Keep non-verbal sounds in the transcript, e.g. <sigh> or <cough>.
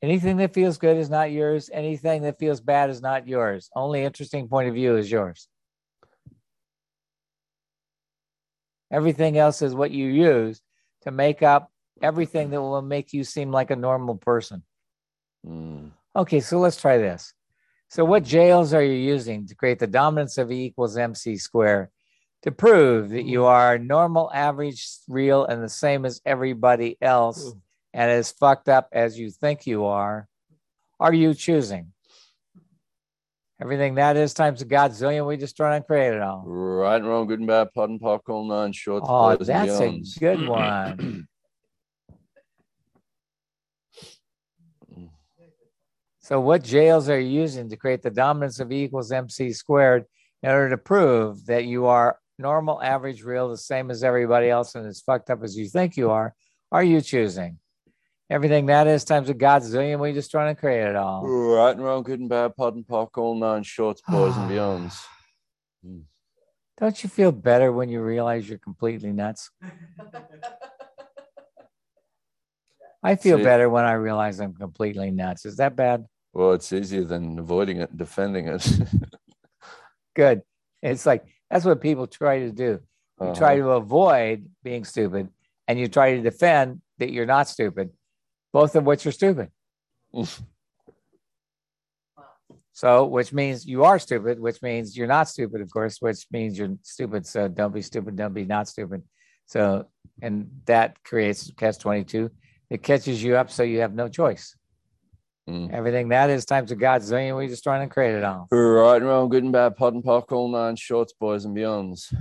Anything that feels good is not yours. Anything that feels bad is not yours. Only interesting point of view is yours. Everything else is what you use to make up everything that will make you seem like a normal person. Mm. Okay, so let's try this. So, what jails are you using to create the dominance of E equals MC square to prove that you are normal, average, real, and the same as everybody else and as fucked up as you think you are? Are you choosing? Everything that is times a godzillion we destroyed and created all. Right and wrong, good and bad, POD and POC, all nine shorts. Oh, that's a good one. <clears throat> So, what jails are you using to create the dominance of E equals MC squared in order to prove that you are normal, average, real, the same as everybody else, and as fucked up as you think you are? Are you choosing? Everything that is times a godzillion We just trying to create it all. Right and wrong, good and bad, POD and POC, all nine shorts, boys and <sighs> beyonds. Hmm. Don't you feel better when you realize you're completely nuts? I feel See- better when I realize I'm completely nuts. Is that bad? Well, it's easier than avoiding it and defending it. <laughs> Good. It's like that's what people try to do. You try uh-huh. to avoid being stupid and you try to defend that you're not stupid, both of which are stupid. So, which means you are stupid, which means you're not stupid, of course, which means you're stupid. So, don't be stupid, don't be not stupid. So, and that creates catch 22. It catches you up so you have no choice. Mm. Everything that is times God's godzillion we just trying to create it all. Right and wrong, good and bad, POD and POC, all nine shorts, boys and beyonds.